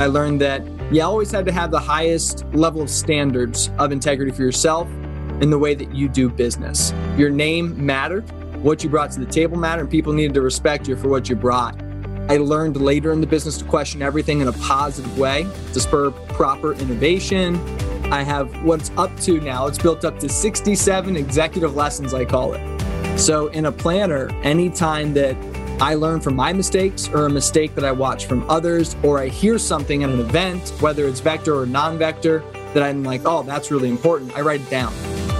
I learned that you always had to have the highest level of standards of integrity for yourself in the way that you do business. Your name mattered, what you brought to the table mattered, and people needed to respect you for what you brought. I learned later in the business to question everything in a positive way to spur proper innovation. I have what's up to now, it's built up to 67 executive lessons, I call it. So, in a planner, anytime that I learn from my mistakes or a mistake that I watch from others, or I hear something at an event, whether it's vector or non vector, that I'm like, oh, that's really important, I write it down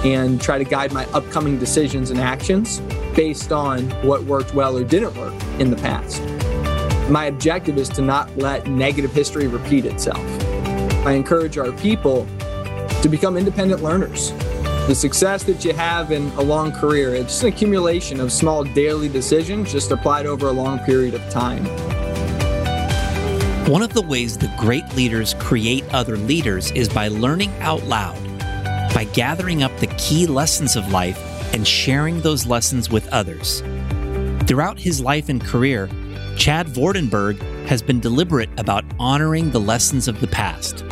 and try to guide my upcoming decisions and actions based on what worked well or didn't work in the past. My objective is to not let negative history repeat itself. I encourage our people to become independent learners. The success that you have in a long career, it's an accumulation of small daily decisions just applied over a long period of time. One of the ways that great leaders create other leaders is by learning out loud by gathering up the key lessons of life and sharing those lessons with others. Throughout his life and career, Chad Vordenberg has been deliberate about honoring the lessons of the past.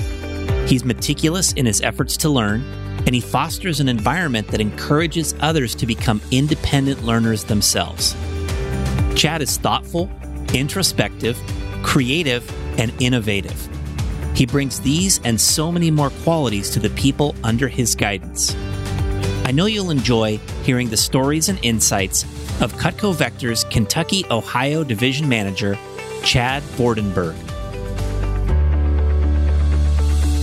He's meticulous in his efforts to learn, and he fosters an environment that encourages others to become independent learners themselves. Chad is thoughtful, introspective, creative, and innovative. He brings these and so many more qualities to the people under his guidance. I know you'll enjoy hearing the stories and insights of Cutco Vector's Kentucky, Ohio Division Manager, Chad Vordenberg.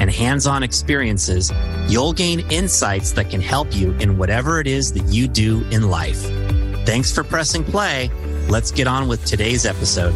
and hands on experiences, you'll gain insights that can help you in whatever it is that you do in life. Thanks for pressing play. Let's get on with today's episode.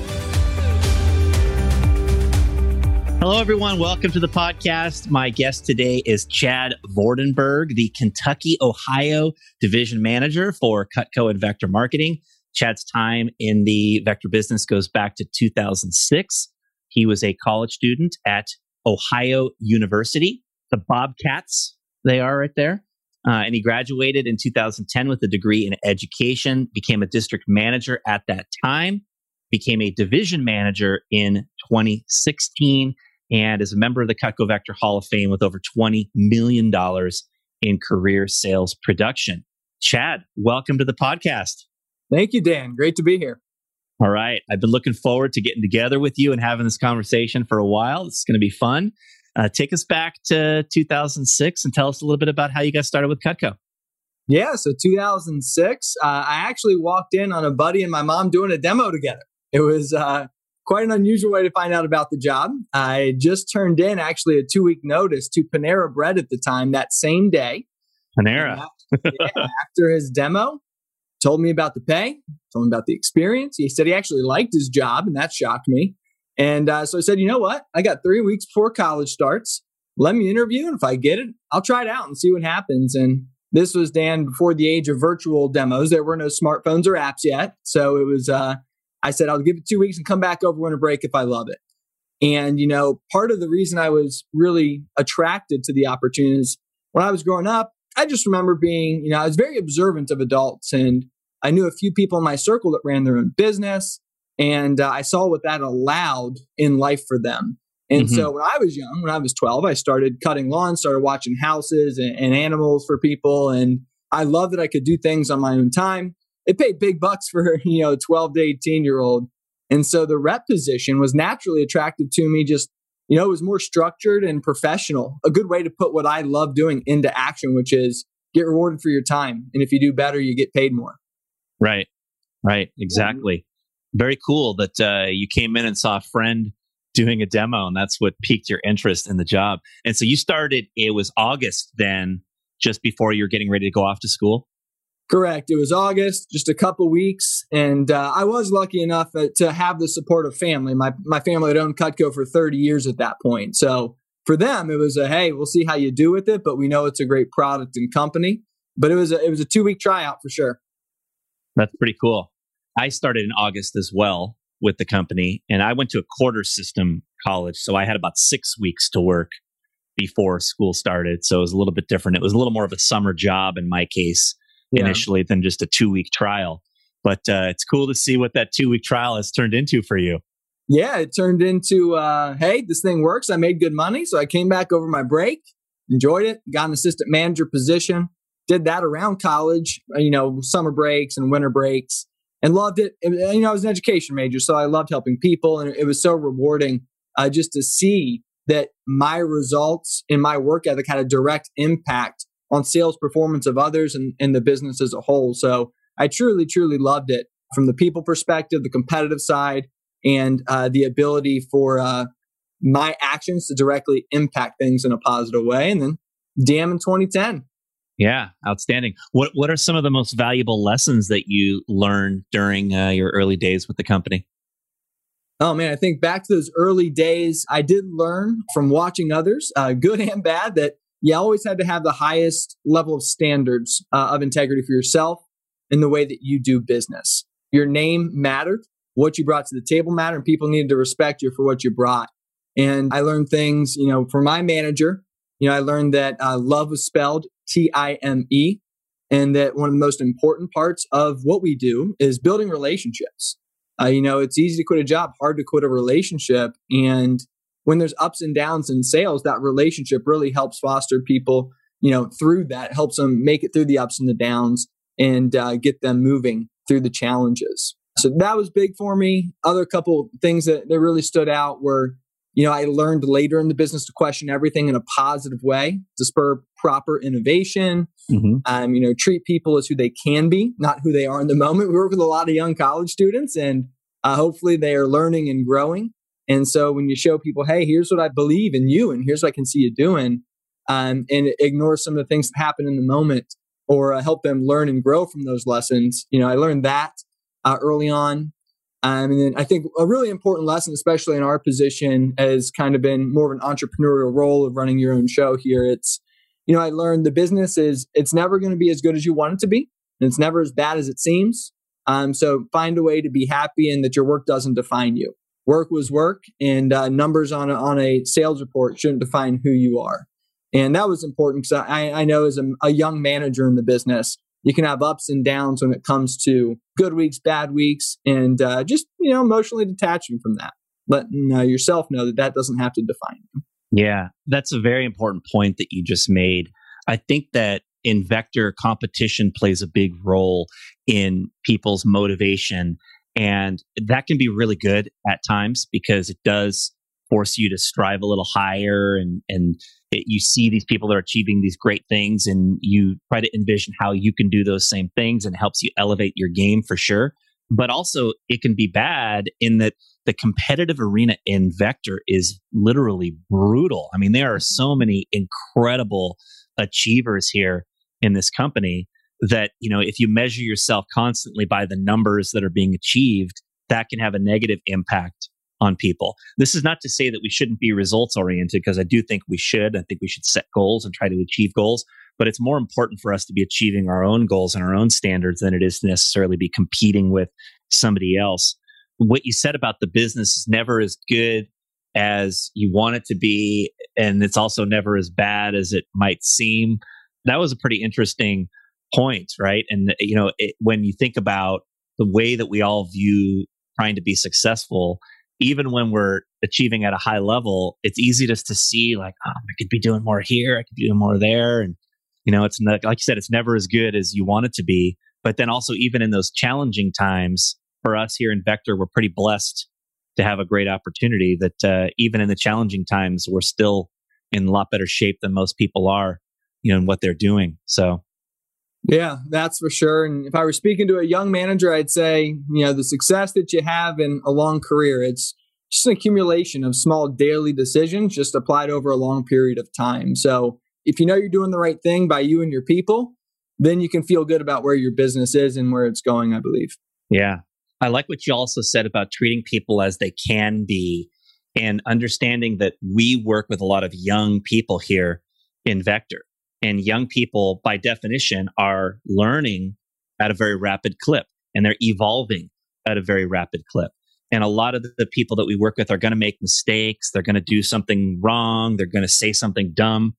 Hello, everyone. Welcome to the podcast. My guest today is Chad Vordenberg, the Kentucky, Ohio division manager for Cutco and Vector Marketing. Chad's time in the Vector business goes back to 2006. He was a college student at Ohio University, the Bobcats, they are right there. Uh, and he graduated in 2010 with a degree in education, became a district manager at that time, became a division manager in 2016 and is a member of the Cutco Vector Hall of Fame with over $20 million in career sales production. Chad, welcome to the podcast. Thank you, Dan. Great to be here. All right. I've been looking forward to getting together with you and having this conversation for a while. It's going to be fun. Uh, take us back to 2006 and tell us a little bit about how you got started with Cutco. Yeah, so 2006, uh, I actually walked in on a buddy and my mom doing a demo together. It was uh, quite an unusual way to find out about the job. I just turned in actually a two week notice to Panera Bread at the time that same day. Panera. After, yeah, after his demo, told me about the pay, told me about the experience. He said he actually liked his job, and that shocked me. And uh, so I said, you know what? I got three weeks before college starts. Let me interview, and if I get it, I'll try it out and see what happens. And this was Dan before the age of virtual demos. There were no smartphones or apps yet, so it was uh, I said, I'll give it two weeks and come back over winter break if I love it. And, you know, part of the reason I was really attracted to the opportunities when I was growing up, I just remember being, you know, I was very observant of adults and I knew a few people in my circle that ran their own business and uh, I saw what that allowed in life for them. And mm-hmm. so when I was young, when I was 12, I started cutting lawns, started watching houses and, and animals for people. And I loved that I could do things on my own time it paid big bucks for you know 12 to 18 year old and so the rep position was naturally attractive to me just you know, it was more structured and professional. A good way to put what I love doing into action, which is get rewarded for your time. And if you do better, you get paid more. Right. Right. Exactly. Very cool that uh, you came in and saw a friend doing a demo, and that's what piqued your interest in the job. And so you started, it was August then, just before you're getting ready to go off to school? Correct. It was August, just a couple weeks, and uh, I was lucky enough uh, to have the support of family. My my family had owned Cutco for 30 years at that point, so for them it was a hey, we'll see how you do with it, but we know it's a great product and company. But it was a, it was a two week tryout for sure. That's pretty cool. I started in August as well with the company, and I went to a quarter system college, so I had about six weeks to work before school started. So it was a little bit different. It was a little more of a summer job in my case yeah. initially than just a two week trial. But uh, it's cool to see what that two week trial has turned into for you. Yeah, it turned into uh, hey, this thing works. I made good money. So I came back over my break, enjoyed it, got an assistant manager position, did that around college, uh, you know, summer breaks and winter breaks, and loved it. And, you know, I was an education major, so I loved helping people. And it was so rewarding uh, just to see that my results in my work ethic had a direct impact on sales performance of others and, and the business as a whole. So I truly, truly loved it from the people perspective, the competitive side, and uh, the ability for uh, my actions to directly impact things in a positive way. And then DM in 2010. Yeah, outstanding. What What are some of the most valuable lessons that you learned during uh, your early days with the company? Oh man, I think back to those early days, I did learn from watching others, uh, good and bad, that you always had to have the highest level of standards uh, of integrity for yourself in the way that you do business. Your name mattered, what you brought to the table mattered, and people needed to respect you for what you brought. And I learned things, you know, from my manager. You know, I learned that uh, love was spelled T I M E, and that one of the most important parts of what we do is building relationships. Uh, you know, it's easy to quit a job, hard to quit a relationship. And when there's ups and downs in sales, that relationship really helps foster people, you know, through that, helps them make it through the ups and the downs and uh, get them moving through the challenges. So that was big for me. Other couple things that, that really stood out were, you know, I learned later in the business to question everything in a positive way to spur proper innovation. Mm-hmm. Um, you know, treat people as who they can be, not who they are in the moment. We work with a lot of young college students, and uh, hopefully they are learning and growing. And so when you show people, hey, here's what I believe in you, and here's what I can see you doing, um, and ignore some of the things that happen in the moment, or uh, help them learn and grow from those lessons. You know, I learned that uh, early on. Um, and then I think a really important lesson, especially in our position, has kind of been more of an entrepreneurial role of running your own show here. It's, you know, I learned the business is it's never going to be as good as you want it to be, and it's never as bad as it seems. Um, so find a way to be happy and that your work doesn't define you work was work and uh, numbers on a, on a sales report shouldn't define who you are and that was important because I, I know as a, a, young manager in the business you can have ups and downs when it comes to good weeks bad weeks and uh, just you know emotionally detaching from that letting uh, yourself know that that doesn't have to define you. Yeah that's a very important point that you just made. I think that in vector competition plays a big role in people's motivation and that can be really good at times because it does force you to strive a little higher and, and it, you see these people that are achieving these great things and you try to envision how you can do those same things and helps you elevate your game for sure. But also it can be bad in that the competitive arena in Vector is literally brutal. I mean, there are so many incredible achievers here in this company that you know if you measure yourself constantly by the numbers that are being achieved that can have a negative impact on people. This is not to say that we shouldn't be results oriented because i do think we should. I think we should set goals and try to achieve goals but it's more important for us to be achieving our own goals and our own standards than it is to necessarily be competing with somebody else. What you said about the business is never as good as you want it to be and it's also never as bad as it might seem. That was a pretty interesting point, right? And you know, it, when you think about the way that we all view trying to be successful, even when we're achieving at a high level, it's easy just to see like, oh, I could be doing more here, I could be doing more there, and you know, it's like you said, it's never as good as you want it to be. But then also, even in those challenging times, for us here in Vector, we're pretty blessed to have a great opportunity that uh, even in the challenging times, we're still in a lot better shape than most people are, you know, in what they're doing. So, yeah, that's for sure. And if I were speaking to a young manager, I'd say, you know, the success that you have in a long career, it's just an accumulation of small daily decisions just applied over a long period of time. So if you know you're doing the right thing by you and your people, then you can feel good about where your business is and where it's going, I believe. Yeah. I like what you also said about treating people as they can be and understanding that we work with a lot of young people here in Vector. And young people, by definition, are learning at a very rapid clip and they're evolving at a very rapid clip. And a lot of the people that we work with are going to make mistakes. They're going to do something wrong. They're going to say something dumb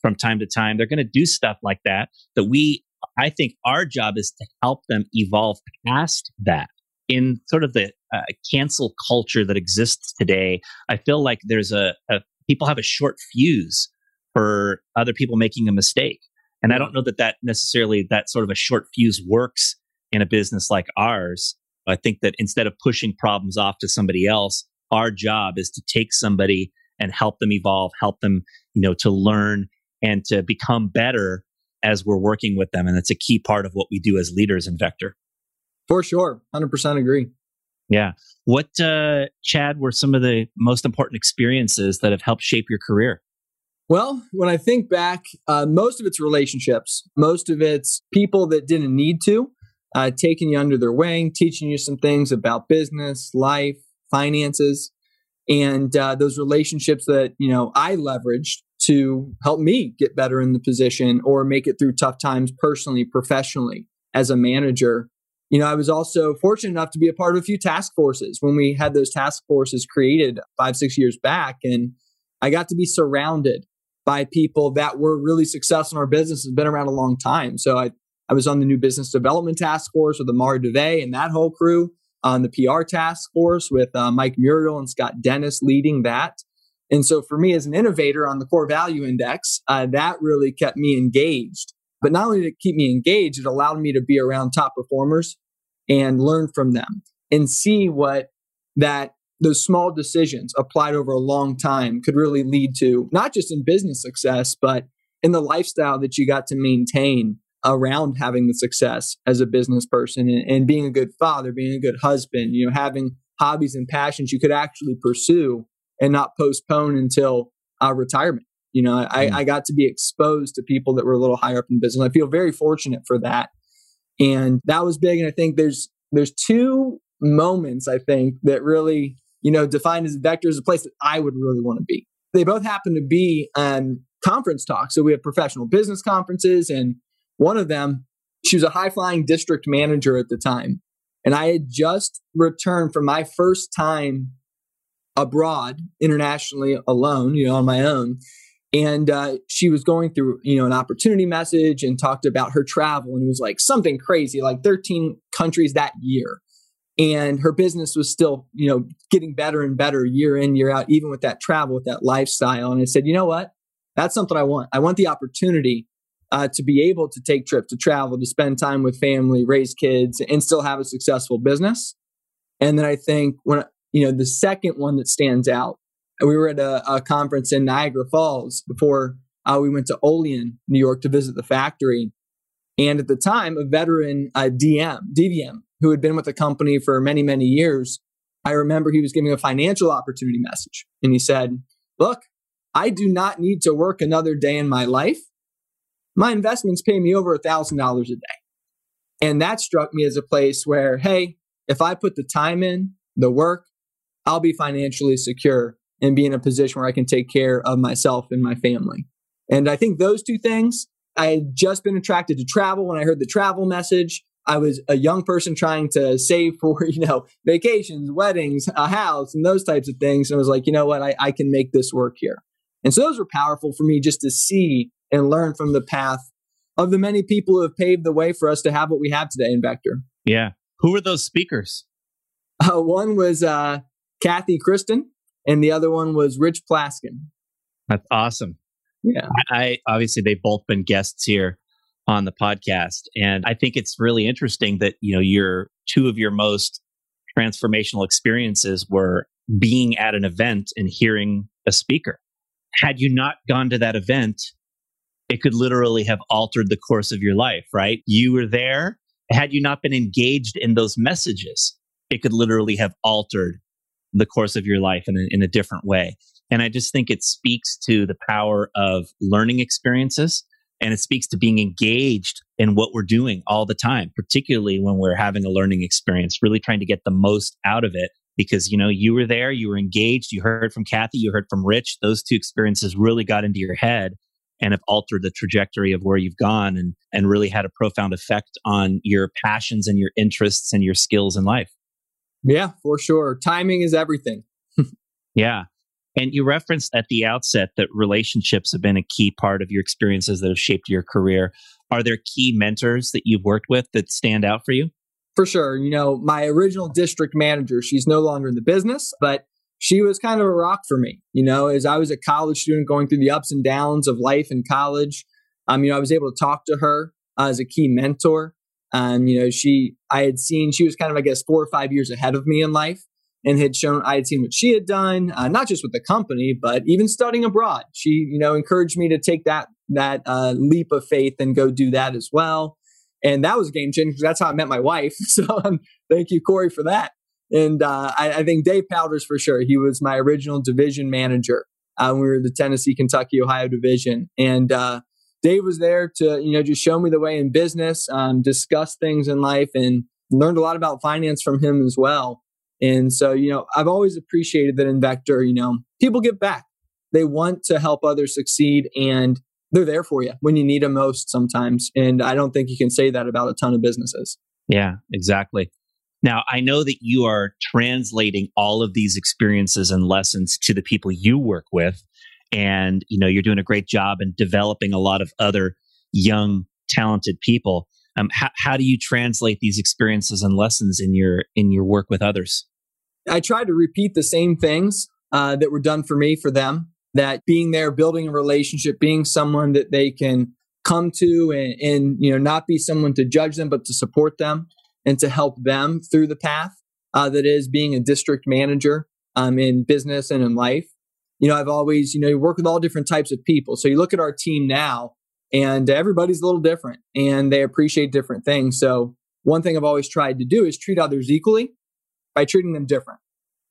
from time to time. They're going to do stuff like that. That we, I think our job is to help them evolve past that in sort of the uh, cancel culture that exists today, I feel like there's a, a, people have a short fuse for other people making a mistake. And I don't know that that necessarily that sort of a short fuse works in a business like ours. I think that instead of pushing problems off to somebody else, our job is to take somebody and help them evolve, help them, you know, to learn and to become better as we're working with them. And that's a key part of what we do as leaders in Vector. For sure. 100% agree. Yeah. What, uh, Chad, were some of the most important experiences that have helped shape your career? Well, when I think back, uh, most of it's relationships, most of it's people that didn't need to, uh, taking you under their wing, teaching you some things about business, life, finances, and uh, those relationships that you know I leveraged to help me get better in the position or make it through tough times personally, professionally as a manager you know, I was also fortunate enough to be a part of a few task forces when we had those task forces created five, six years back. And I got to be surrounded by people that were really successful in our business has been around a long time. So I, I was on the new business development task force with Amari DeVay and that whole crew, on the PR task force with uh, Mike Muriel and Scott Dennis leading that. And so for me as an innovator on the core value index, uh, that really kept me engaged but not only did it keep me engaged, it allowed me to be around top performers and learn from them and see what that those small decisions applied over a long time could really lead to, not just in business success, but in the lifestyle that you got to maintain around having the success as a business person and, and being a good father, being a good husband, you know, having hobbies and passions you could actually pursue and not postpone until uh, retirement. You know, I, mm. I got to be exposed to people that were a little higher up in business. I feel very fortunate for that. And that was big. And I think there's there's two moments I think that really, you know, defined as a Vector as a place that I would really want to be. They both happen to be um, conference talks. So we have professional business conferences, and one of them, she was a high flying district manager at the time. And I had just returned from my first time abroad internationally alone, you know, on my own and uh, she was going through you know an opportunity message and talked about her travel and it was like something crazy like 13 countries that year and her business was still you know getting better and better year in year out even with that travel with that lifestyle. And i said you know what? That's something i want. I want the opportunity uh, to be able to take trips to travel to spend time with family raise kids and still have a successful business. And then i think when you know the second one that stands out we were at a, a conference in Niagara Falls before uh, we went to Olean, New York to visit the factory. And at the time, a veteran uh, DM, DVM, who had been with the company for many, many years, I remember he was giving a financial opportunity message. And he said, Look, I do not need to work another day in my life. My investments pay me over $1,000 a day. And that struck me as a place where, hey, if I put the time in, the work, I'll be financially secure and be in a position where I can take care of myself and my family. And I think those two things, I had just been attracted to travel when I heard the travel message. I was a young person trying to save for, you know, vacations, weddings, a house, and those types of things. And I was like, you know what, I, I can make this work here. And so those were powerful for me just to see and learn from the path of the many people who have paved the way for us to have what we have today in Vector. Yeah. Who were those speakers? Uh, one was uh, Kathy Kristen, and the other one was Rich Plaskin. That's awesome. Yeah. I, I obviously they've both been guests here on the podcast. And I think it's really interesting that, you know, your two of your most transformational experiences were being at an event and hearing a speaker. Had you not gone to that event, it could literally have altered the course of your life, right? You were there. Had you not been engaged in those messages, it could literally have altered the course of your life in a, in a different way. And I just think it speaks to the power of learning experiences and it speaks to being engaged in what we're doing all the time, particularly when we're having a learning experience, really trying to get the most out of it because, you know, you were there, you were engaged, you heard from Kathy, you heard from Rich. Those two experiences really got into your head and have altered the trajectory of where you've gone and, and really had a profound effect on your passions and your interests and your skills in life. Yeah, for sure. Timing is everything. yeah. And you referenced at the outset that relationships have been a key part of your experiences that have shaped your career. Are there key mentors that you've worked with that stand out for you? For sure. You know, my original district manager, she's no longer in the business, but she was kind of a rock for me. You know, as I was a college student going through the ups and downs of life in college, um, you know, I was able to talk to her uh, as a key mentor. Um, you know, she, I had seen, she was kind of, I guess, four or five years ahead of me in life and had shown, I had seen what she had done, uh, not just with the company, but even studying abroad. She, you know, encouraged me to take that, that uh, leap of faith and go do that as well. And that was a game changer because that's how I met my wife. So um, thank you, Corey, for that. And uh, I, I, think Dave Powders for sure. He was my original division manager uh, we were the Tennessee, Kentucky, Ohio division. And uh, Dave was there to, you know, just show me the way in business, um, discuss things in life, and learned a lot about finance from him as well. And so, you know, I've always appreciated that in Vector, you know, people give back. They want to help others succeed and they're there for you when you need them most sometimes. And I don't think you can say that about a ton of businesses. Yeah, exactly. Now, I know that you are translating all of these experiences and lessons to the people you work with. And, you know, you're doing a great job in developing a lot of other young, talented people. Um, how, how do you translate these experiences and lessons in your in your work with others? I try to repeat the same things uh, that were done for me for them. That being there, building a relationship, being someone that they can come to, and, and you know, not be someone to judge them, but to support them and to help them through the path uh, that is being a district manager um, in business and in life. You know, I've always, you know, you work with all different types of people. So you look at our team now, and everybody's a little different and they appreciate different things. So, one thing I've always tried to do is treat others equally by treating them different.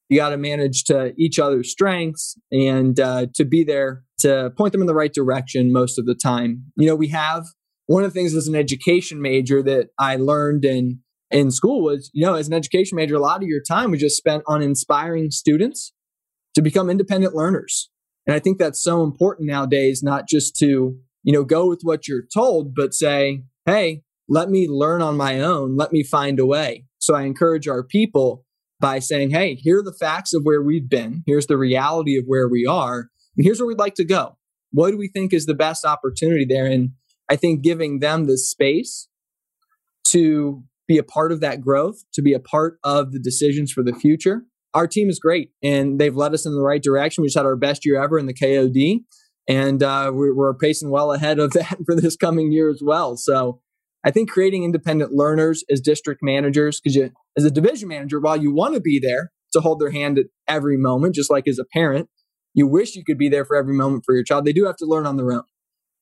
You got to manage to each other's strengths and uh, to be there to point them in the right direction most of the time. You know, we have one of the things as an education major that I learned in in school was, you know, as an education major, a lot of your time was just spent on inspiring students to become independent learners. And I think that's so important nowadays, not just to you know, go with what you're told, but say, hey, let me learn on my own. Let me find a way. So I encourage our people by saying, hey, here are the facts of where we've been. Here's the reality of where we are. And here's where we'd like to go. What do we think is the best opportunity there? And I think giving them the space to be a part of that growth, to be a part of the decisions for the future. Our team is great and they've led us in the right direction. We just had our best year ever in the KOD and uh, we're, we're pacing well ahead of that for this coming year as well. So I think creating independent learners as district managers, because you, as a division manager, while you want to be there to hold their hand at every moment, just like as a parent, you wish you could be there for every moment for your child. They do have to learn on their own.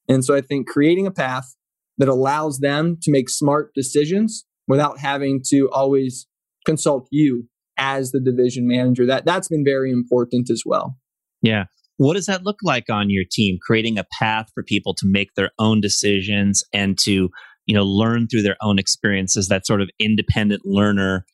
And so I think creating a path that allows them to make smart decisions without having to always consult you as the division manager, that that's been very important as well. Yeah. What does that look like on your team? Creating a path for people to make their own decisions and to, you know, learn through their own experiences, that sort of independent learner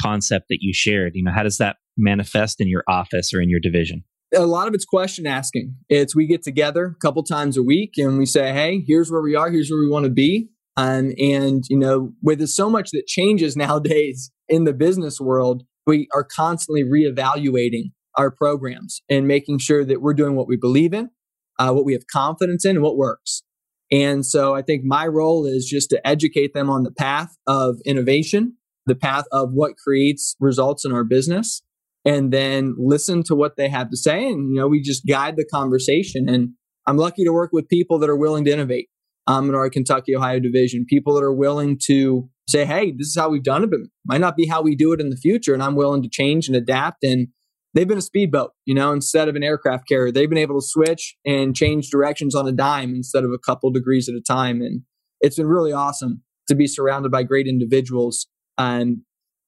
concept that you shared. You know, how does that manifest in your office or in your division? A lot of it's question asking. It's we get together a couple times a week and we say, hey, here's where we are, here's where we want to be. Um, and, you know, with so much that changes nowadays in the business world, we are constantly reevaluating our programs and making sure that we're doing what we believe in, uh, what we have confidence in, and what works. And so I think my role is just to educate them on the path of innovation, the path of what creates results in our business, and then listen to what they have to say. And, you know, we just guide the conversation. And I'm lucky to work with people that are willing to innovate um, in our Kentucky, Ohio division, people that are willing to say, hey, this is how we've done it, but might not be how we do it in the future. And I'm willing to change and adapt. And they've been a speedboat, you know, instead of an aircraft carrier. They've been able to switch and change directions on a dime instead of a couple degrees at a time. And it's been really awesome to be surrounded by great individuals and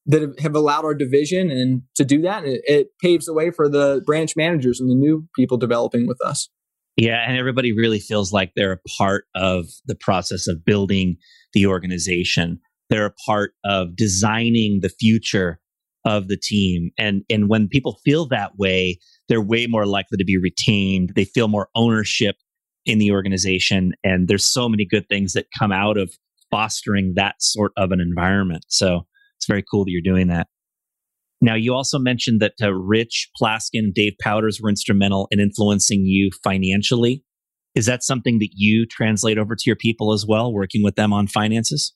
that have allowed our division and to do that. It, it paves the way for the branch managers and the new people developing with us. Yeah, and everybody really feels like they're a part of the process of building the organization. They're a part of designing the future of the team. And and when people feel that way, they're way more likely to be retained. They feel more ownership in the organization and there's so many good things that come out of fostering that sort of an environment. So it's very cool that you're doing that. Now, you also mentioned that uh, Rich Plaskin Dave Powders were instrumental in influencing you financially. Is that something that you translate over to your people as well, working with them on finances?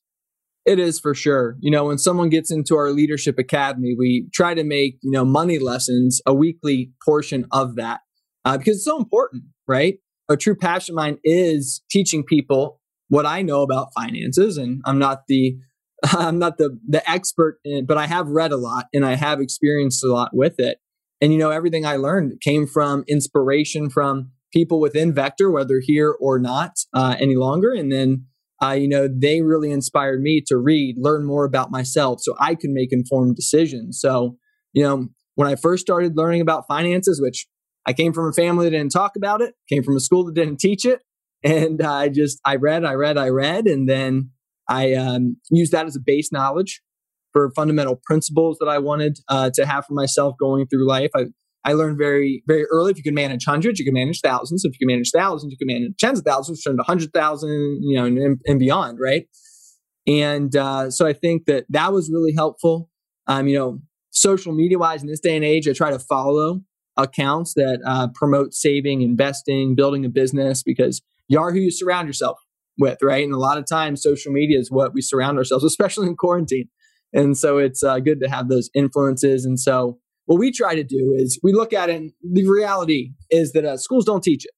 It is for sure. You know, when someone gets into our leadership academy, we try to make, you know, money lessons a weekly portion of that uh, because it's so important, right? A true passion of mine is teaching people what I know about finances. And I'm not the I'm not the the expert in, but I have read a lot and I have experienced a lot with it. And you know, everything I learned came from inspiration from people within Vector, whether here or not uh, any longer. And then, uh, you know, they really inspired me to read, learn more about myself, so I can make informed decisions. So, you know, when I first started learning about finances, which I came from a family that didn't talk about it, came from a school that didn't teach it, and I just I read, I read, I read, and then I um, used that as a base knowledge for fundamental principles that I wanted uh, to have for myself going through life. I, I learned very, very early if you can manage hundreds, you can manage thousands. If you can manage thousands, you can manage tens of thousands, turn to hundred thousand, you know, and, and, beyond, right? And uh, so I think that that was really helpful. Um, you know, social media wise in this day and age, I try to follow accounts that uh, promote saving, investing, building a business because you are who you surround yourself with, right? And a lot of times, social media is what we surround ourselves, especially in quarantine. And so it's uh, good to have those influences. And so what we try to do is we look at it. And the reality is that uh, schools don't teach it,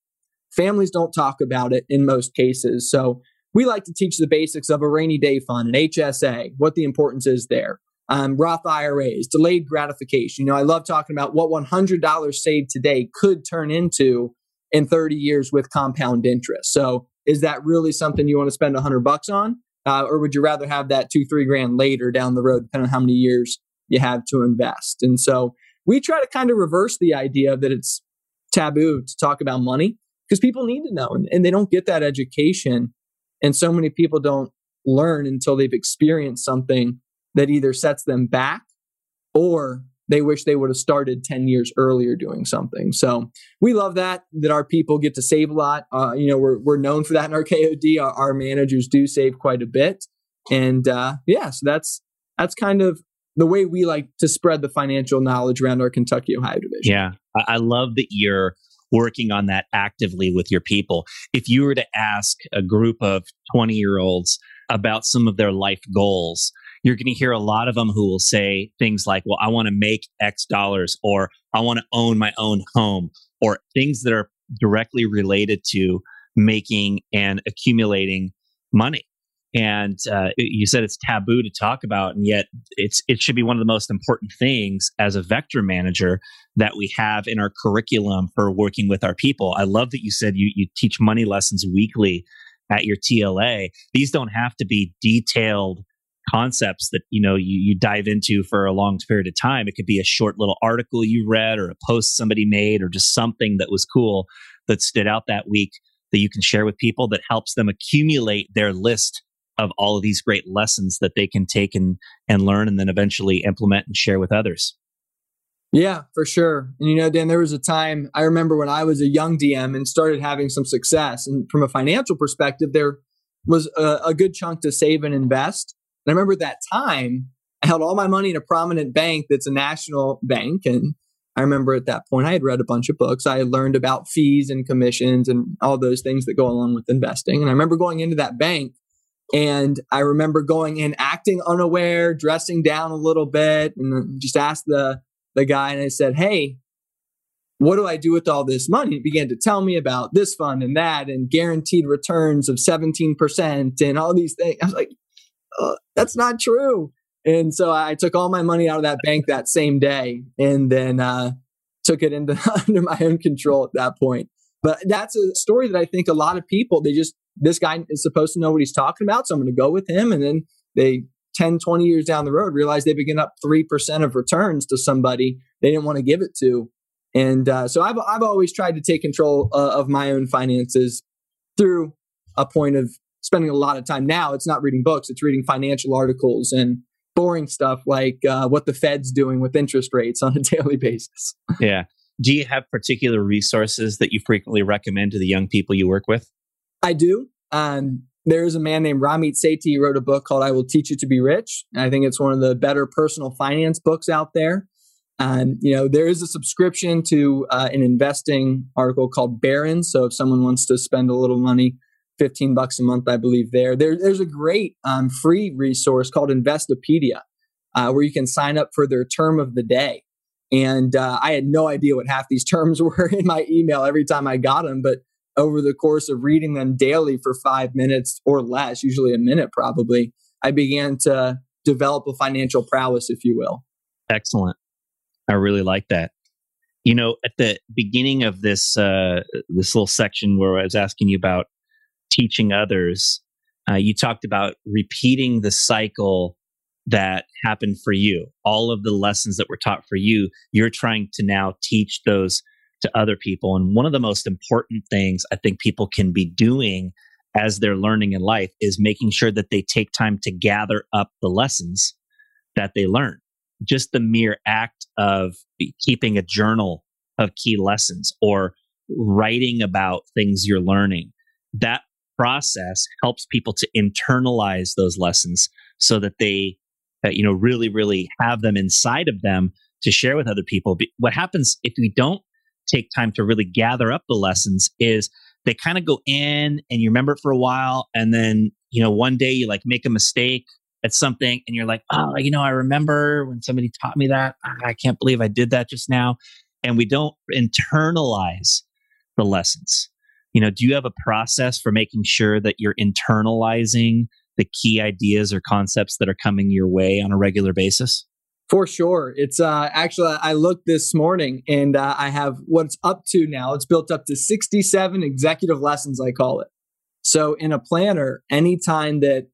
families don't talk about it in most cases. So we like to teach the basics of a rainy day fund, an HSA, what the importance is there. Um, Roth IRAs, delayed gratification. You know, I love talking about what $100 saved today could turn into in 30 years with compound interest. So is that really something you want to spend a hundred bucks on? Uh, or would you rather have that two, three grand later down the road, depending on how many years you have to invest? And so we try to kind of reverse the idea that it's taboo to talk about money because people need to know and, and they don't get that education. And so many people don't learn until they've experienced something that either sets them back or they wish they would have started 10 years earlier doing something. So we love that, that our people get to save a lot. Uh, you know, we're, we're known for that in our KOD. Our, our managers do save quite a bit. And uh, yeah, so that's, that's kind of the way we like to spread the financial knowledge around our Kentucky, Ohio division. Yeah. I, love that you're working on that actively with your people. If you were to ask a group of 20 year olds about some of their life goals, you're going to hear a lot of them who will say things like, well, I want to make X dollars, or I want to own my own home, or things that are directly related to making and accumulating money. And uh, you said it's taboo to talk about, and yet it's it should be one of the most important things as a vector manager that we have in our curriculum for working with our people. I love that you said you you teach money lessons weekly at your TLA. These don't have to be detailed concepts that you know you, you dive into for a long period of time it could be a short little article you read or a post somebody made or just something that was cool that stood out that week that you can share with people that helps them accumulate their list of all of these great lessons that they can take and and learn and then eventually implement and share with others yeah, for sure. And you know, Dan, there was a time I remember when I was a young DM and started having some success. And from a financial perspective, there was a, a, good chunk to save and invest. And I remember that time, I held all my money in a prominent bank that's a national bank. And I remember at that point, I had read a bunch of books. I had learned about fees and commissions and all those things that go along with investing. And I remember going into that bank and I remember going in acting unaware, dressing down a little bit, and just asked the, the guy, and I said, Hey, what do I do with all this money? He began to tell me about this fund and that and guaranteed returns of 17% and all these things. I was like, uh, that's not true. And so I took all my money out of that bank that same day and then uh, took it into under my own control at that point. But that's a story that I think a lot of people, they just, this guy is supposed to know what he's talking about. So I'm going to go with him. And then they 10, 20 years down the road realize they've been up 3% of returns to somebody they didn't want to give it to. And uh, so I've, I've always tried to take control uh, of my own finances through a point of spending a lot of time. Now it's not reading books, it's reading financial articles and boring stuff like uh, what the Fed's doing with interest rates on a daily basis. Yeah. Do you have particular resources that you frequently recommend to the young people you work with? I do. Um, there is a man named Ramit Sethi. He wrote a book called I Will Teach You to Be Rich. I think it's one of the better personal finance books out there. And, you know, there is a subscription to uh, an investing article called Barron's. So if someone wants to spend a little money, 15 bucks a month, I believe there. there there's a great um, free resource called Investopedia uh, where you can sign up for their term of the day. And uh, I had no idea what half these terms were in my email every time I got them. But over the course of reading them daily for five minutes or less, usually a minute probably, I began to develop a financial prowess, if you will. Excellent. I really like that. You know, at the beginning of this uh, this little section where I was asking you about teaching others, uh, you talked about repeating the cycle that happened for you. All of the lessons that were taught for you, you're trying to now teach those to other people. And one of the most important things I think people can be doing as they're learning in life is making sure that they take time to gather up the lessons that they learn. Just the mere act of keeping a journal of key lessons or writing about things you're learning, that process helps people to internalize those lessons so that they uh, you know really really have them inside of them to share with other people what happens if we don't take time to really gather up the lessons is they kind of go in and you remember it for a while and then you know one day you like make a mistake at something and you're like oh you know i remember when somebody taught me that. I can't believe i did that just now. And we don't internalize the lessons. You know do you have a process for making sure that you're internalizing the key ideas or concepts that are coming your way on a regular basis for sure. It's uh, actually, I looked this morning and uh, I have what's up to now. It's built up to 67 executive lessons, I call it. So in a planner, anytime that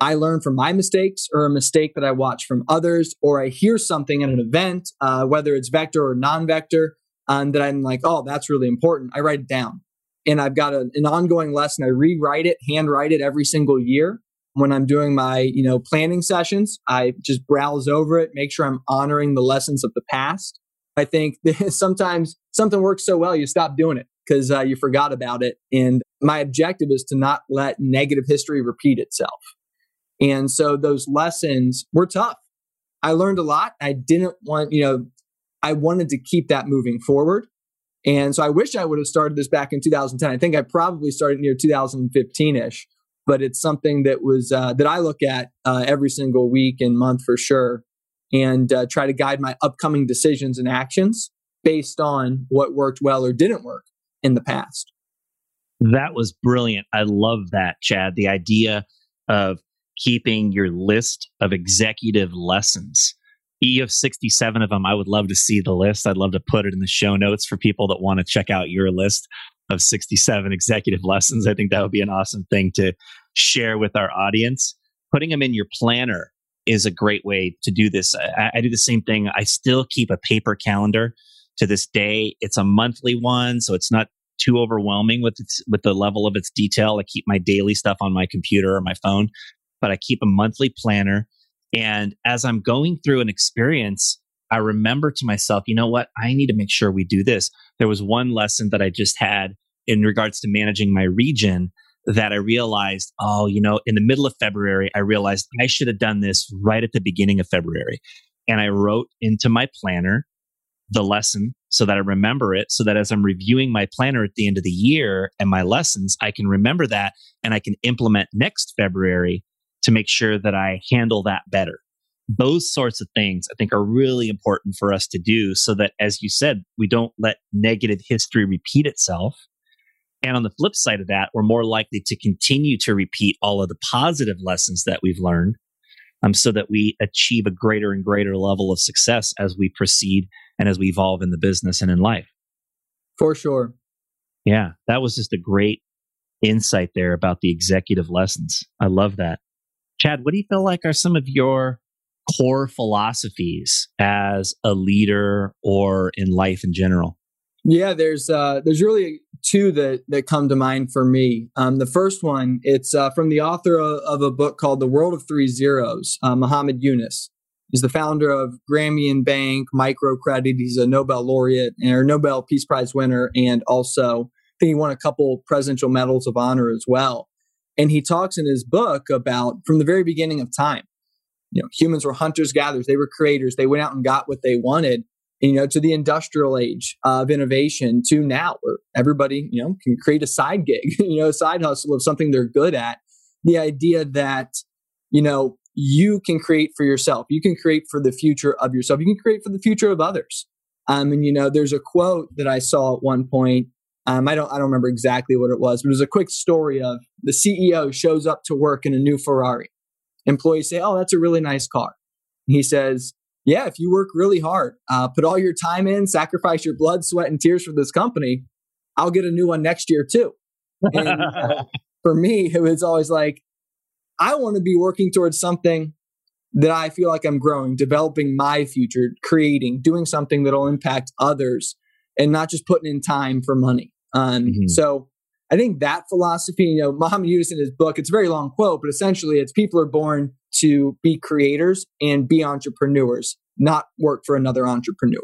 I learn from my mistakes or a mistake that I watch from others, or I hear something at an event, uh, whether it's vector or non vector, um, that I'm like, oh, that's really important, I write it down. And I've got a, an ongoing lesson. I rewrite it, handwrite it every single year when I'm doing my, you know, planning sessions, I just browse over it, make sure I'm honoring the lessons of the past. I think sometimes something works so well, you stop doing it because uh, you forgot about it. And my objective is to not let negative history repeat itself. And so those lessons were tough. I learned a lot. I didn't want, you know, I wanted to keep that moving forward. And so I wish I would have started this back in 2010. I think I probably started near 2015 ish but it's something that was uh, that I look at uh, every single week and month for sure, and uh, try to guide my upcoming decisions and actions based on what worked well or didn't work in the past. That was brilliant. I love that, Chad. The idea of keeping your list of executive lessons. You have 67 of them. I would love to see the list. I'd love to put it in the show notes for people that want to check out your list of 67 executive lessons. I think that would be an awesome thing to share with our audience. Putting them in your planner is a great way to do this. I, I do the same thing. I still keep a paper calendar to this day. It's a monthly one, so it's not too overwhelming with its, with the level of its detail. I keep my daily stuff on my computer or my phone, but I keep a monthly planner. And as I'm going through an experience, I remember to myself, you know what? I need to make sure we do this. There was one lesson that I just had in regards to managing my region that I realized, oh, you know, in the middle of February, I realized I should have done this right at the beginning of February. And I wrote into my planner the lesson so that I remember it, so that as I'm reviewing my planner at the end of the year and my lessons, I can remember that and I can implement next February to make sure that I handle that better those sorts of things I think are really important for us to do so that, as you said, we don't let negative history repeat itself. And on the flip side of that, we're more likely to continue to repeat all of the positive lessons that we've learned um, so that we achieve a greater and greater level of success as we proceed and as we evolve in the business and in life. For sure. Yeah, that was just a great insight there about the executive lessons. I love that. Chad, what do you feel like are some of your core philosophies as a leader or in life in general? Yeah, there's uh, there's really two that that come to mind for me. Um, the first one, it's uh, from the author of, of, a book called The World of Three Zeros, uh, Muhammad Yunus. He's the founder of Grameen Bank, Microcredit. He's a Nobel laureate or Nobel Peace Prize winner, and also I think he won a couple presidential medals of honor as well. And he talks in his book about from the very beginning of time. You know, humans were hunters gatherers. They were creators. They went out and got what they wanted you know, to the industrial age of innovation to now where everybody, you know, can create a side gig, you know, a side hustle of something they're good at. The idea that, you know, you can create for yourself. You can create for the future of yourself. You can create for the future of others. Um, and you know, there's a quote that I saw at one point. Um, I don't, I don't remember exactly what it was, but it was a quick story of the CEO shows up to work in a new Ferrari. Employees say, "Oh, that's a really nice car." he says, yeah, if you work really hard, uh, put all your time in, sacrifice your blood, sweat, and tears for this company, I'll get a new one next year too. And, uh, for me, it was always like, I want to be working towards something that I feel like I'm growing, developing my future, creating, doing something that'll impact others, and not just putting in time for money. Um, mm-hmm. So I think that philosophy, you know, Muhammad Yunus in his book, it's a very long quote, but essentially it's people are born to be creators and be entrepreneurs, not work for another entrepreneur.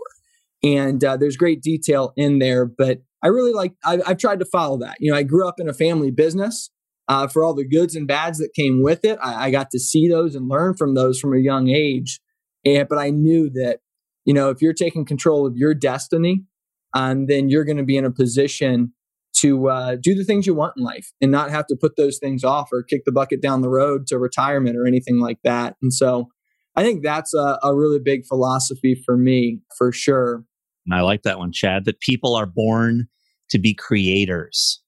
And uh, there's great detail in there, but I really like, I, have tried to follow that. You know, I grew up in a family business uh, for all the goods and bads that came with it. I, I got to see those and learn from those from a young age. And, but I knew that, you know, if you're taking control of your destiny, um, then you're going to be in a position to uh, do the things you want in life and not have to put those things off or kick the bucket down the road to retirement or anything like that. And so I think that's a, a really big philosophy for me, for sure. And I like that one, Chad, that people are born to be creators.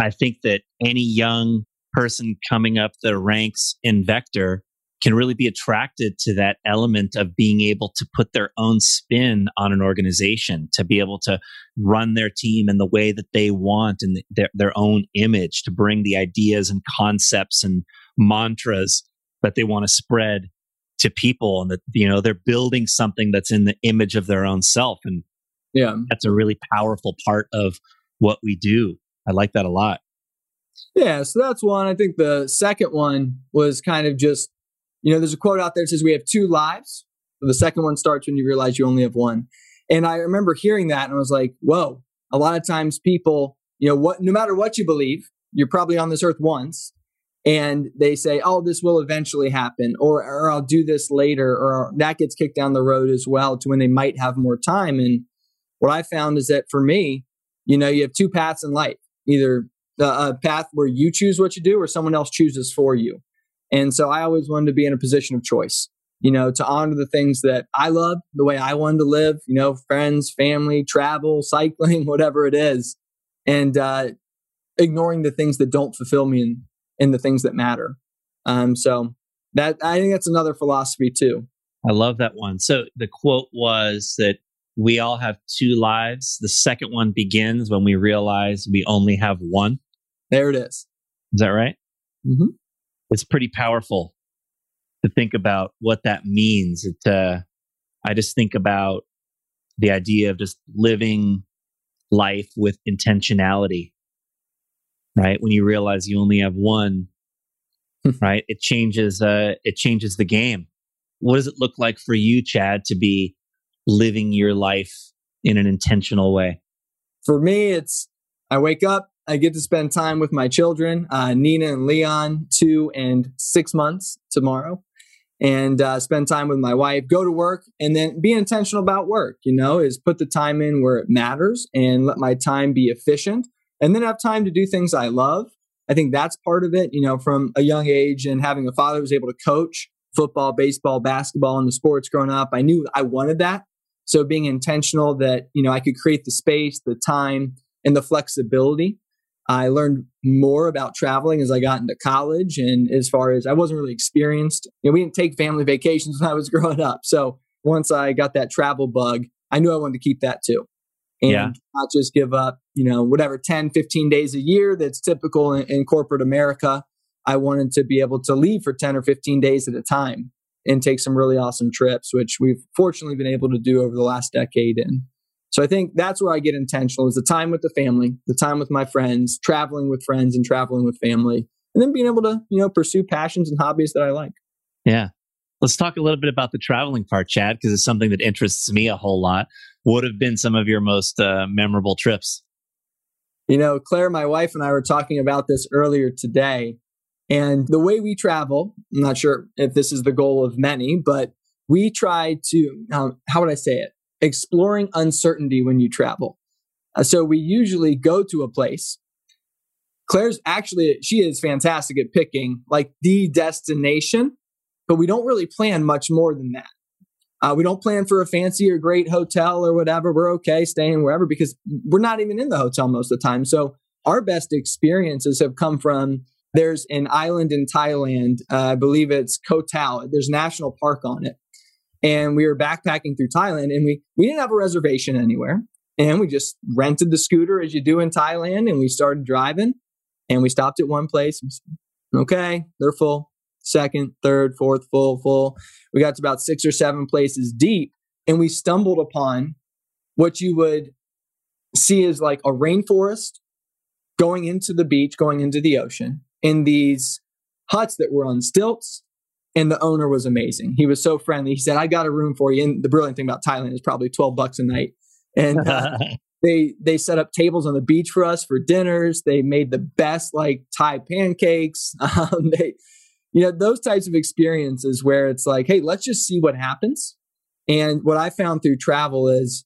I think that any young person coming up the ranks in Vector can really be attracted to that element of being able to put their own spin on an organization, to be able to run their team in the way that they want and their, their own image, to bring the ideas and concepts and mantras that they want to spread to people and that you know they're building something that's in the image of their own self and yeah. that's a really powerful part of what we do. I like that a lot. Yeah so that's one. I think the second one was kind of just you know, there's a quote out there that says we have two lives. The second one starts when you realize you only have one. And I remember hearing that and I was like, whoa, a lot of times people, you know, what no matter what you believe, you're probably on this earth once. And they say, oh, this will eventually happen, or, or I'll do this later, or that gets kicked down the road as well to when they might have more time. And what I found is that for me, you know, you have two paths in life either a path where you choose what you do or someone else chooses for you. And so I always wanted to be in a position of choice, you know, to honor the things that I love, the way I wanted to live, you know, friends, family, travel, cycling, whatever it is, and uh, ignoring the things that don't fulfill me and, and the things that matter. Um, so that I think that's another philosophy too. I love that one. So the quote was that we all have two lives. The second one begins when we realize we only have one. There it is. Is that right? Mm-hmm it's pretty powerful to think about what that means. It, uh, I just think about the idea of just living life with intentionality, right? When you realize you only have one, right? It changes, uh, it changes the game. What does it look like for you, Chad, to be living your life in an intentional way? For me, it's I wake up, I get to spend time with my children, uh, Nina and Leon, two and six months tomorrow, and uh, spend time with my wife, go to work, and then be intentional about work. You know, is put the time in where it matters and let my time be efficient, and then have time to do things I love. I think that's part of it, you know, from a young age and having a father who was able to coach football, baseball, basketball, and the sports growing up. I knew I wanted that. So being intentional that, you know, I could create the space, the time, and the flexibility I learned more about traveling as I got into college. And as far as I wasn't really experienced, you know, we didn't take family vacations when I was growing up. So once I got that travel bug, I knew I wanted to keep that too. And yeah. not just give up, you know, whatever 10, 15 days a year that's typical in, in corporate America. I wanted to be able to leave for 10 or 15 days at a time and take some really awesome trips, which we've fortunately been able to do over the last decade. And so I think that's where I get intentional is the time with the family, the time with my friends, traveling with friends and traveling with family, and then being able to, you know, pursue passions and hobbies that I like. Yeah. Let's talk a little bit about the traveling part, Chad, because it's something that interests me a whole lot. What have been some of your most uh, memorable trips? You know, Claire, my wife, and I were talking about this earlier today. And the way we travel, I'm not sure if this is the goal of many, but we try to, um, how would I say it? Exploring uncertainty when you travel. Uh, so we usually go to a place. Claire's actually, she is fantastic at picking like the destination, but we don't really plan much more than that. Uh, we don't plan for a fancy or great hotel or whatever. We're okay staying wherever because we're not even in the hotel most of the time. So our best experiences have come from there's an island in Thailand. Uh, I believe it's Koh Tao. There's national park on it. And we were backpacking through Thailand and we, we didn't have a reservation anywhere. And we just rented the scooter as you do in Thailand and we started driving and we stopped at one place. Okay, they're full. Second, third, fourth, full, full. We got to about six or seven places deep and we stumbled upon what you would see as like a rainforest going into the beach, going into the ocean in these huts that were on stilts. And the owner was amazing. He was so friendly. He said, I got a room for you. And the brilliant thing about Thailand is probably 12 bucks a night. And uh, they they set up tables on the beach for us for dinners. They made the best like Thai pancakes. Um, they, you know, those types of experiences where it's like, hey, let's just see what happens. And what I found through travel is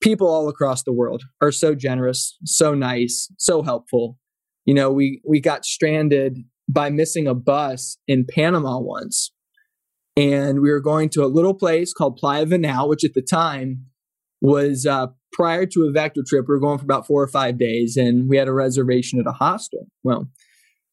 people all across the world are so generous, so nice, so helpful you know, we we got stranded by missing a bus in Panama once. And we were going to a little place called Playa Venao, which at the time was uh, prior to a vector trip. We were going for about four or five days, and we had a reservation at a hostel. Well,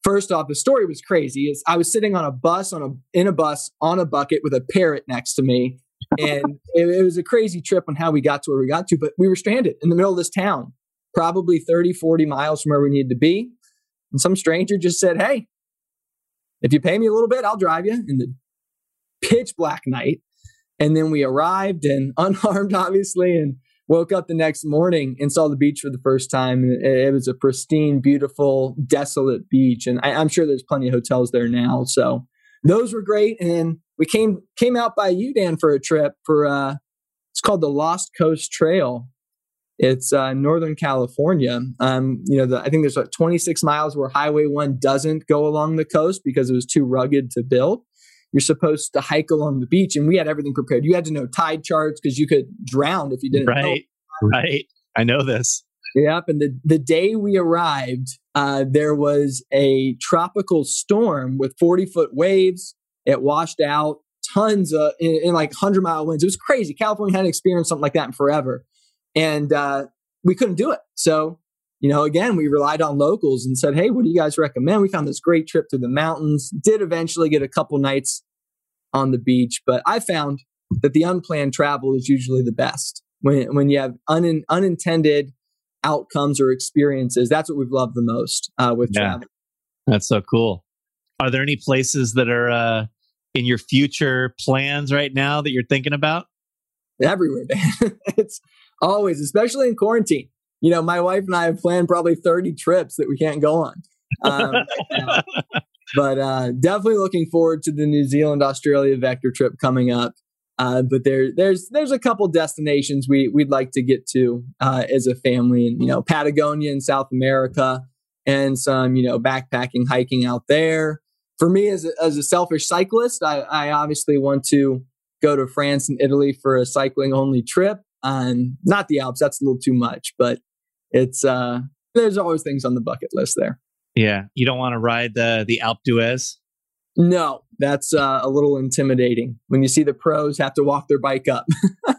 first off, the story was crazy. Is I was sitting on a bus on a in a bus on a bucket with a parrot next to me, and it, it was a crazy trip on how we got to where we got to. But we were stranded in the middle of this town, probably 30, 40 miles from where we needed to be. And some stranger just said, Hey, if you pay me a little bit, I'll drive you in the pitch black night. And then we arrived and unharmed, obviously, and woke up the next morning and saw the beach for the first time. And it, was a pristine, beautiful, desolate beach. And I, I'm sure there's plenty of hotels there now. So those were great. And we came came out by you, Dan, for a trip for uh it's called the Lost Coast Trail. It's uh, Northern California. Um, you know, the, I think there's like 26 miles where Highway 1 doesn't go along the coast because it was too rugged to build. You're supposed to hike along the beach, and we had everything prepared. You had to know tide charts because you could drown if you didn't. Right, know. right. I know this. Yep. And the, the day we arrived, uh, there was a tropical storm with 40 foot waves. It washed out tons of in, in like 100 mile winds. It was crazy. California hadn't experienced something like that in forever and uh, we couldn't do it. So, you know, again, we relied on locals and said, "Hey, what do you guys recommend?" We found this great trip through the mountains. Did eventually get a couple nights on the beach, but I found that the unplanned travel is usually the best when when you have un, unintended outcomes or experiences. That's what we've loved the most uh, with yeah. travel. That's so cool. Are there any places that are uh, in your future plans right now that you're thinking about? Everywhere, man. it's Always, especially in quarantine. You know, my wife and I have planned probably 30 trips that we can't go on. Um, but uh, definitely looking forward to the New Zealand Australia vector trip coming up. Uh, but there, there's there's a couple destinations we we'd like to get to uh, as a family, and you know Patagonia in South America, and some you know backpacking, hiking out there. For me, as a, as a selfish cyclist, I, I obviously want to go to France and Italy for a cycling only trip. Um, not the Alps, that's a little too much, but it's uh, there's always things on the bucket list there. Yeah, you don't want to ride the the Alpe d'Huez. No, that's uh, a little intimidating when you see the pros have to walk their bike up.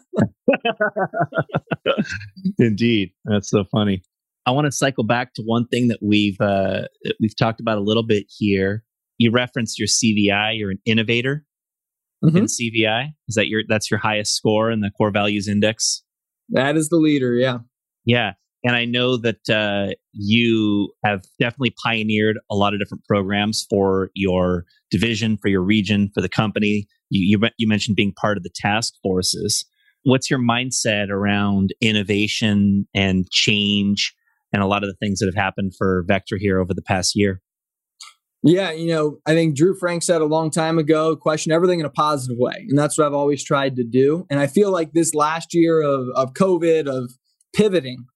Indeed, that's so funny. I want to cycle back to one thing that we've uh, we've talked about a little bit here. You referenced your CVI. You're an innovator mm-hmm. in CVI. Is that your that's your highest score in the core values index? That is the leader. Yeah. Yeah. And I know that uh, you have definitely pioneered a lot of different programs for your division, for your region, for the company. You, you, you mentioned being part of the task forces. What's your mindset around innovation and change and a lot of the things that have happened for Vector here over the past year? Yeah, you know, I think Drew Frank said a long time ago, question everything in a positive way. And that's what I've always tried to do. And I feel like this last year of, of COVID, of pivoting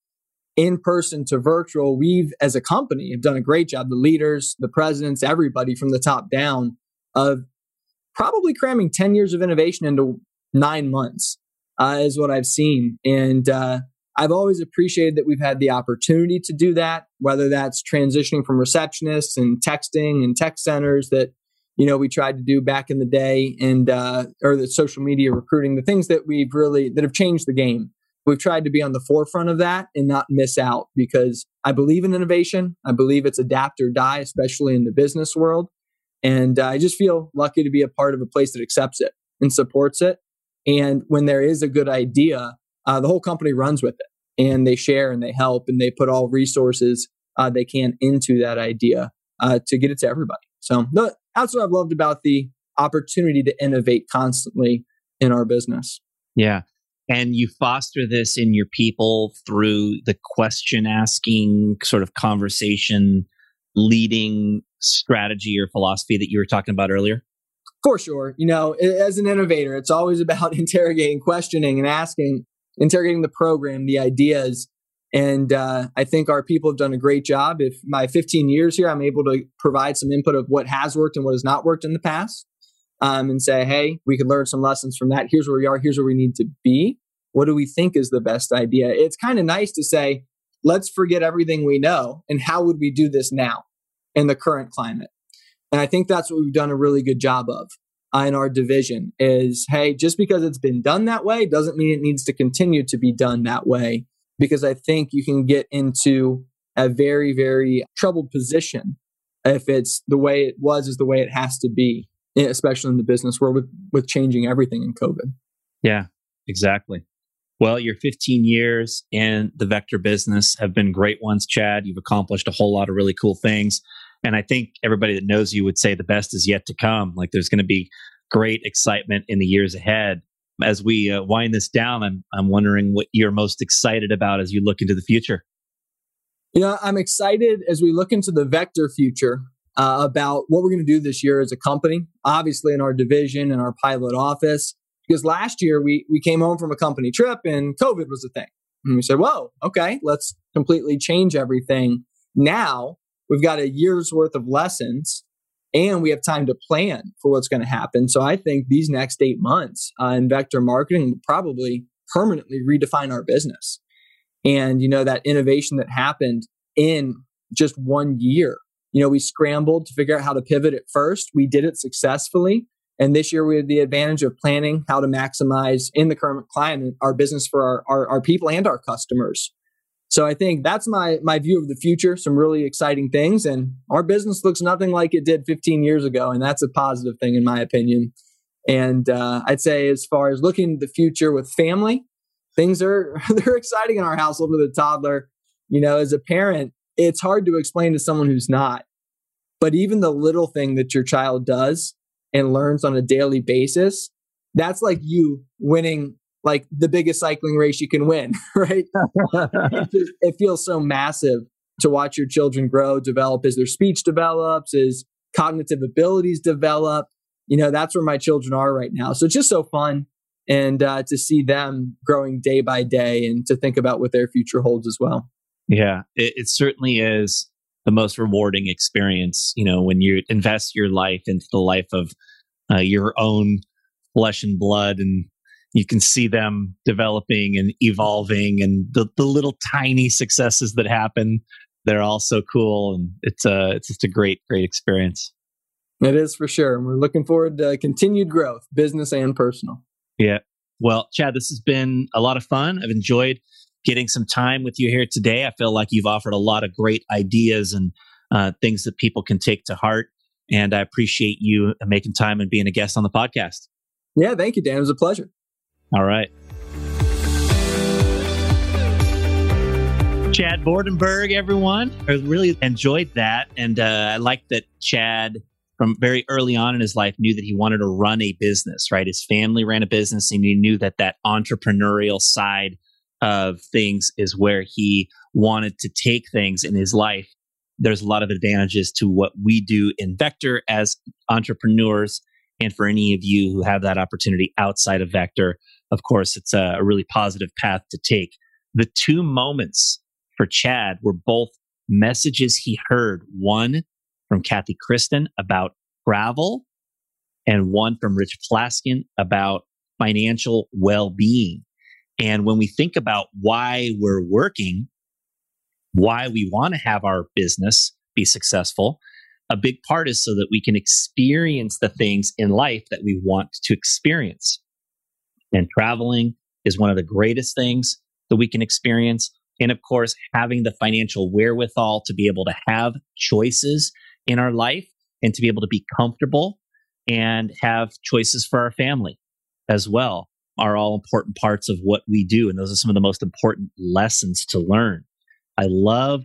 in person to virtual, we've as a company have done a great job. The leaders, the presidents, everybody from the top down of probably cramming 10 years of innovation into nine months uh, is what I've seen. And uh, I've always appreciated that we've had the opportunity to do that, whether that's transitioning from receptionists and texting and tech centers that you know we tried to do back in the day, and uh, or the social media recruiting, the things that we've really that have changed the game. We've tried to be on the forefront of that and not miss out because I believe in innovation. I believe it's adapt or die, especially in the business world. And uh, I just feel lucky to be a part of a place that accepts it and supports it. And when there is a good idea, uh, the whole company runs with it and they share and they help and they put all resources uh, they can into that idea uh, to get it to everybody. So the, that's what I've loved about the opportunity to innovate constantly in our business. Yeah. And you foster this in your people through the question asking sort of conversation leading strategy or philosophy that you were talking about earlier? For sure. You know, as an innovator, it's always about interrogating, questioning, and asking, interrogating the program, the ideas. And uh, I think our people have done a great job. If my 15 years here, I'm able to provide some input of what has worked and what has not worked in the past um, and say, hey, we could learn some lessons from that. Here's where we are. Here's where we need to be. What do we think is the best idea? It's kind of nice to say, let's forget everything we know and how would we do this now in the current climate? And I think that's what we've done a really good job of in our division is, hey, just because it's been done that way doesn't mean it needs to continue to be done that way. Because I think you can get into a very, very troubled position if it's the way it was is the way it has to be, eh, especially in the business world with, with changing everything in COVID. Yeah, exactly. Well, your 15 years in the vector business have been great ones, Chad. You've accomplished a whole lot of really cool things. And I think everybody that knows you would say the best is yet to come. Like there's going to be great excitement in the years ahead. As we uh, wind this down, I'm I'm wondering what you're most excited about as you look into the future. You know, I'm excited as we look into the vector future uh, about what we're going to do this year as a company. Obviously, in our division and our pilot office, because last year we we came home from a company trip and COVID was a thing, and we said, "Whoa, okay, let's completely change everything." Now we've got a year's worth of lessons and we have time to plan for what's going to happen. So I think these next eight months uh, in vector marketing will probably permanently redefine our business. And, you know, that innovation that happened in just one year, you know, we scrambled to figure out how to pivot at first. We did it successfully. And this year we had the advantage of planning how to maximize in the current climate our business for our, our, our people and our customers. So I think that's my my view of the future. Some really exciting things, and our business looks nothing like it did 15 years ago, and that's a positive thing in my opinion. And uh, I'd say, as far as looking the future with family, things are they're exciting in our household with a toddler. You know, as a parent, it's hard to explain to someone who's not. But even the little thing that your child does and learns on a daily basis, that's like you winning like the biggest cycling race you can win, right? it, just, it feels so massive to watch your children grow, develop as their speech develops, as cognitive abilities develop. You know, that's where my children are right now. So it's just so fun. And uh, to see them growing day by day and to think about what their future holds as well. Yeah, it, it certainly is the most rewarding experience, you know, when you invest your life into the life of uh, your own flesh and blood and you can see them developing and evolving and the, the little tiny successes that happen they're all so cool and it's a uh, it's just a great great experience it is for sure and we're looking forward to continued growth business and personal yeah well chad this has been a lot of fun i've enjoyed getting some time with you here today. I feel like you've offered a lot of great ideas and uh, things that people can take to heart. And I appreciate you making time and being a guest on the podcast. Yeah, thank you, Dan. It was a pleasure. All right. Chad Vordenberg, everyone. I really enjoyed that. And uh, I like that Chad, from very early on in his life, knew that he wanted to run a business, right? His family ran a business, and he knew that that entrepreneurial side of things is where he wanted to take things in his life. There's a lot of advantages to what we do in Vector as entrepreneurs. And for any of you who have that opportunity outside of Vector, of course, it's a, really positive path to take. The two moments for Chad were both messages he heard one from Kathy Kristen about travel and one from Rich Plaskin about financial well being. And when we think about why we're working, why we want to have our business be successful, a big part is so that we can experience the things in life that we want to experience. And traveling is one of the greatest things that we can experience. And of course, having the financial wherewithal to be able to have choices in our life and to be able to be comfortable and have choices for our family as well are all important parts of what we do. And those are some of the most important lessons to learn. I love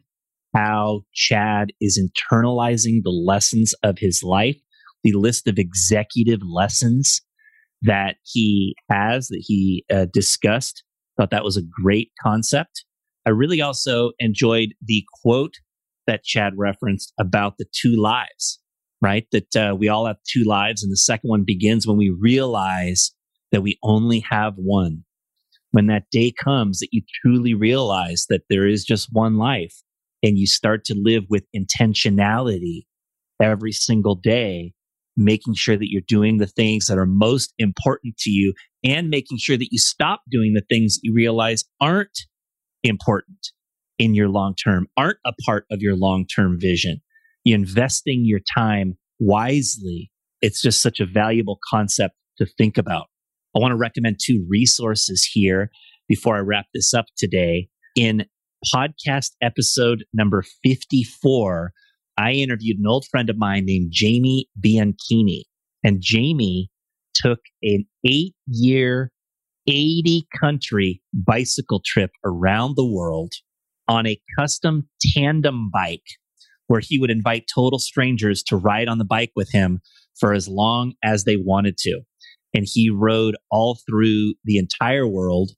how Chad is internalizing the lessons of his life, the list of executive lessons that he has that he uh, discussed. Thought that was a great concept. I really also enjoyed the quote that Chad referenced about the two lives, right? That uh, we all have two lives. And the second one begins when we realize that we only have one. When that day comes that you truly realize that there is just one life and you start to live with intentionality every single day, making sure that you're doing the things that are most important to you and making sure that you stop doing the things you realize aren't important in your long term, aren't a part of your long term vision. You investing your time wisely. It's just such a valuable concept to think about. I want to recommend two resources here before I wrap this up today. In podcast episode number 54, I interviewed an old friend of mine named Jamie Bianchini. And Jamie took an eight year 80 country bicycle trip around the world on a custom tandem bike where he would invite total strangers to ride on the bike with him for as long as they wanted to. And he rode all through the entire world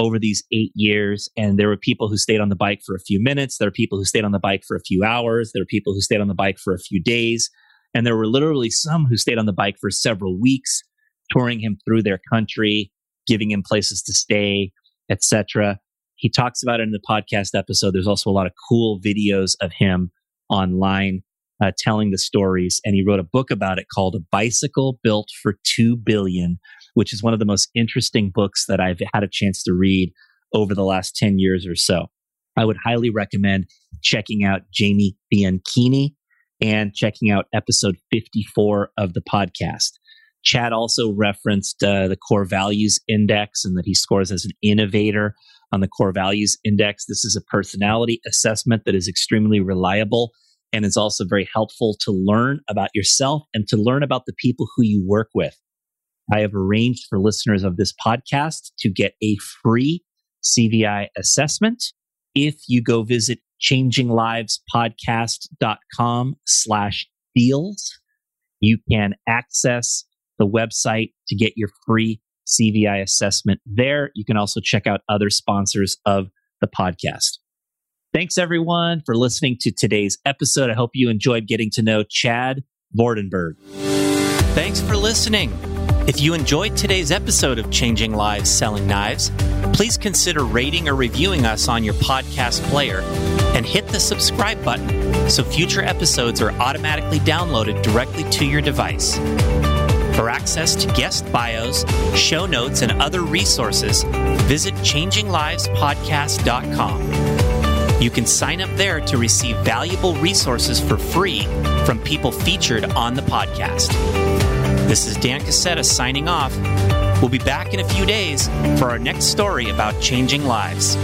over these eight years. And there were people who stayed on the bike for a few minutes. There were people who stayed on the bike for a few hours. There were people who stayed on the bike for a few days. And there were literally some who stayed on the bike for several weeks, touring him through their country, giving him places to stay, etc. He talks about it in the podcast episode. There's also a lot of cool videos of him online uh, telling the stories, and he wrote a book about it called "A Bicycle Built for Two Billion, which is one of the most interesting books that I've had a chance to read over the last ten years or so. I would highly recommend checking out Jamie Bianchini and checking out episode 54 of the podcast. Chad also referenced uh, the core values index and that he scores as an innovator on the core values index. This is a personality assessment that is extremely reliable and it's also very helpful to learn about yourself and to learn about the people who you work with. I have arranged for listeners of this podcast to get a free CVI assessment if you go visit changinglivespodcast.com slash deals. You can access the website to get your free CVI assessment there. You can also check out other sponsors of the podcast. Thanks everyone for listening to today's episode. I hope you enjoyed getting to know Chad Vordenberg. Thanks for listening. If you enjoyed today's episode of Changing Lives Selling Knives, please consider rating or reviewing us on your podcast player and hit the subscribe button so future episodes are automatically downloaded directly to your device. For access to guest bios, show notes, and other resources, visit changinglivespodcast.com. You can sign up there to receive valuable resources for free from people featured on the podcast. This is Dan Casetta signing off. We'll be back in a few days for our next story about changing lives.